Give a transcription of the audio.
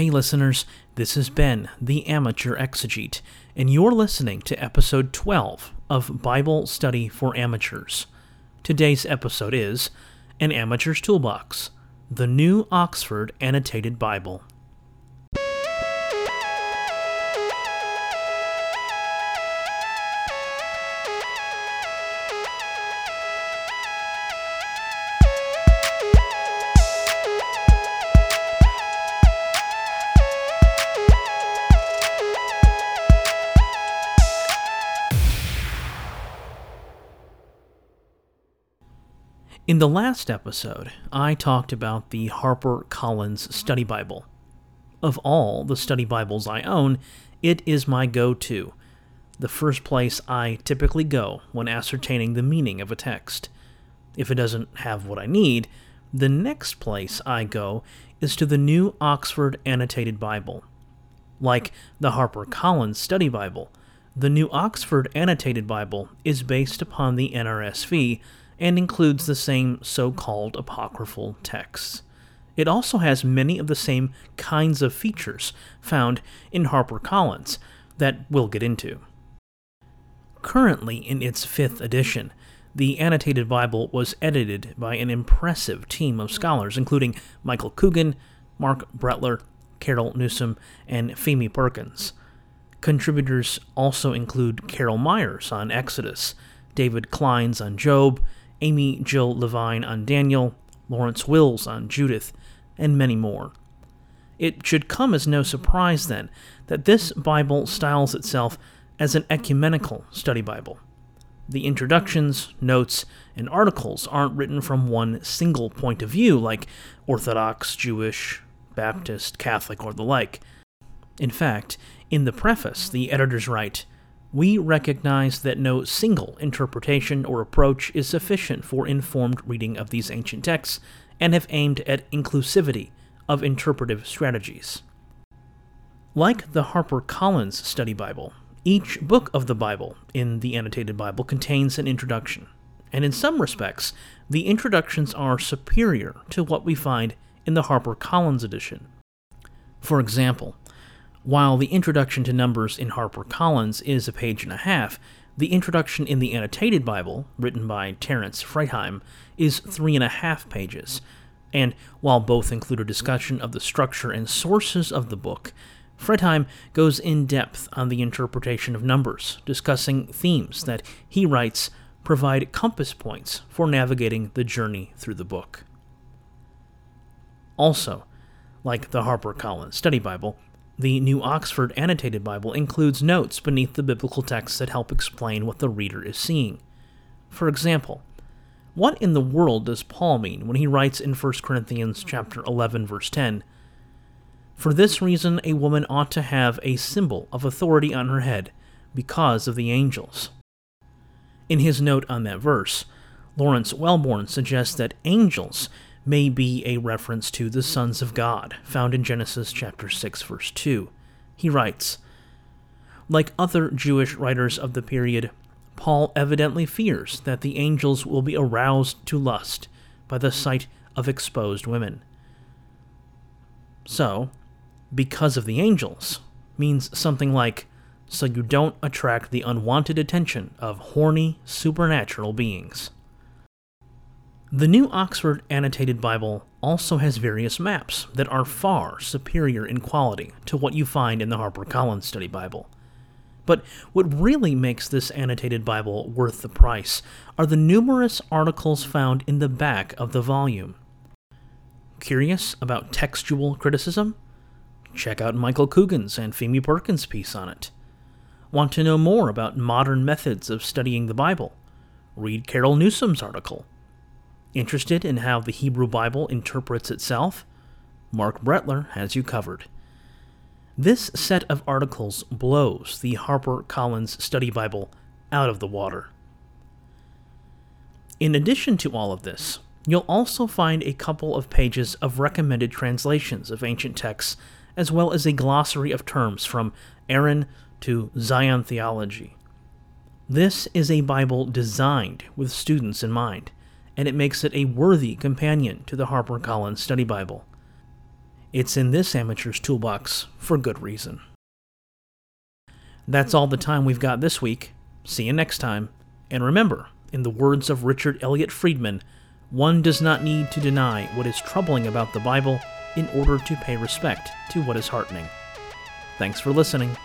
Hey, listeners, this is Ben, the amateur exegete, and you're listening to episode 12 of Bible Study for Amateurs. Today's episode is An Amateur's Toolbox, the New Oxford Annotated Bible. In the last episode, I talked about the Harper Collins Study Bible. Of all the study Bibles I own, it is my go to, the first place I typically go when ascertaining the meaning of a text. If it doesn't have what I need, the next place I go is to the New Oxford Annotated Bible. Like the Harper Collins Study Bible, the New Oxford Annotated Bible is based upon the NRSV and includes the same so called apocryphal texts. It also has many of the same kinds of features found in HarperCollins that we'll get into. Currently in its fifth edition, the annotated Bible was edited by an impressive team of scholars, including Michael Coogan, Marc Brettler, Carol Newsom, and Pheme Perkins. Contributors also include Carol Meyers on Exodus, David Clines on Job, Amy Jill Levine on Daniel, Lawrence Wills on Judith, and many more. It should come as no surprise, then, that this Bible styles itself as an ecumenical study Bible. The introductions, notes, and articles aren't written from one single point of view like Orthodox, Jewish, Baptist, Catholic, or the like. In fact, in the preface, the editors write we recognize that no single interpretation or approach is sufficient for informed reading of these ancient texts and have aimed at inclusivity of interpretive strategies. Like the HarperCollins Study Bible, each book of the Bible in the Annotated Bible contains an introduction, and in some respects, the introductions are superior to what we find in the HarperCollins edition. For example, while the introduction to Numbers in HarperCollins is a page and a half, the introduction in the Annotated Bible, written by Terence Fretheim, is three and a half pages. And while both include a discussion of the structure and sources of the book, Fretheim goes in depth on the interpretation of Numbers, discussing themes that he writes provide compass points for navigating the journey through the book. Also, like the HarperCollins Study Bible, the New Oxford Annotated Bible includes notes beneath the biblical texts that help explain what the reader is seeing. For example, what in the world does Paul mean when he writes in 1 Corinthians chapter 11 verse 10, "For this reason a woman ought to have a symbol of authority on her head because of the angels." In his note on that verse, Lawrence Welborn suggests that angels may be a reference to the sons of God, found in Genesis chapter 6 verse 2. He writes, like other Jewish writers of the period, Paul evidently fears that the angels will be aroused to lust by the sight of exposed women. So, because of the angels, means something like, so you don't attract the unwanted attention of horny, supernatural beings. The New Oxford Annotated Bible also has various maps that are far superior in quality to what you find in the HarperCollins Study Bible. But what really makes this annotated Bible worth the price are the numerous articles found in the back of the volume. Curious about textual criticism? Check out Michael Coogan's and Pheme Perkins' piece on it. Want to know more about modern methods of studying the Bible? Read Carol Newsom's article. Interested in how the Hebrew Bible interprets itself? Marc Brettler has you covered. This set of articles blows the Harper Collins Study Bible out of the water. In addition to all of this, you'll also find a couple of pages of recommended translations of ancient texts, as well as a glossary of terms from Aaron to Zion theology. This is a Bible designed with students in mind and it makes it a worthy companion to the HarperCollins Study Bible. It's in this amateur's toolbox for good reason. That's all the time we've got this week. See you next time. And remember, in the words of Richard Elliott Friedman, one does not need to deny what is troubling about the Bible in order to pay respect to what is heartening. Thanks for listening.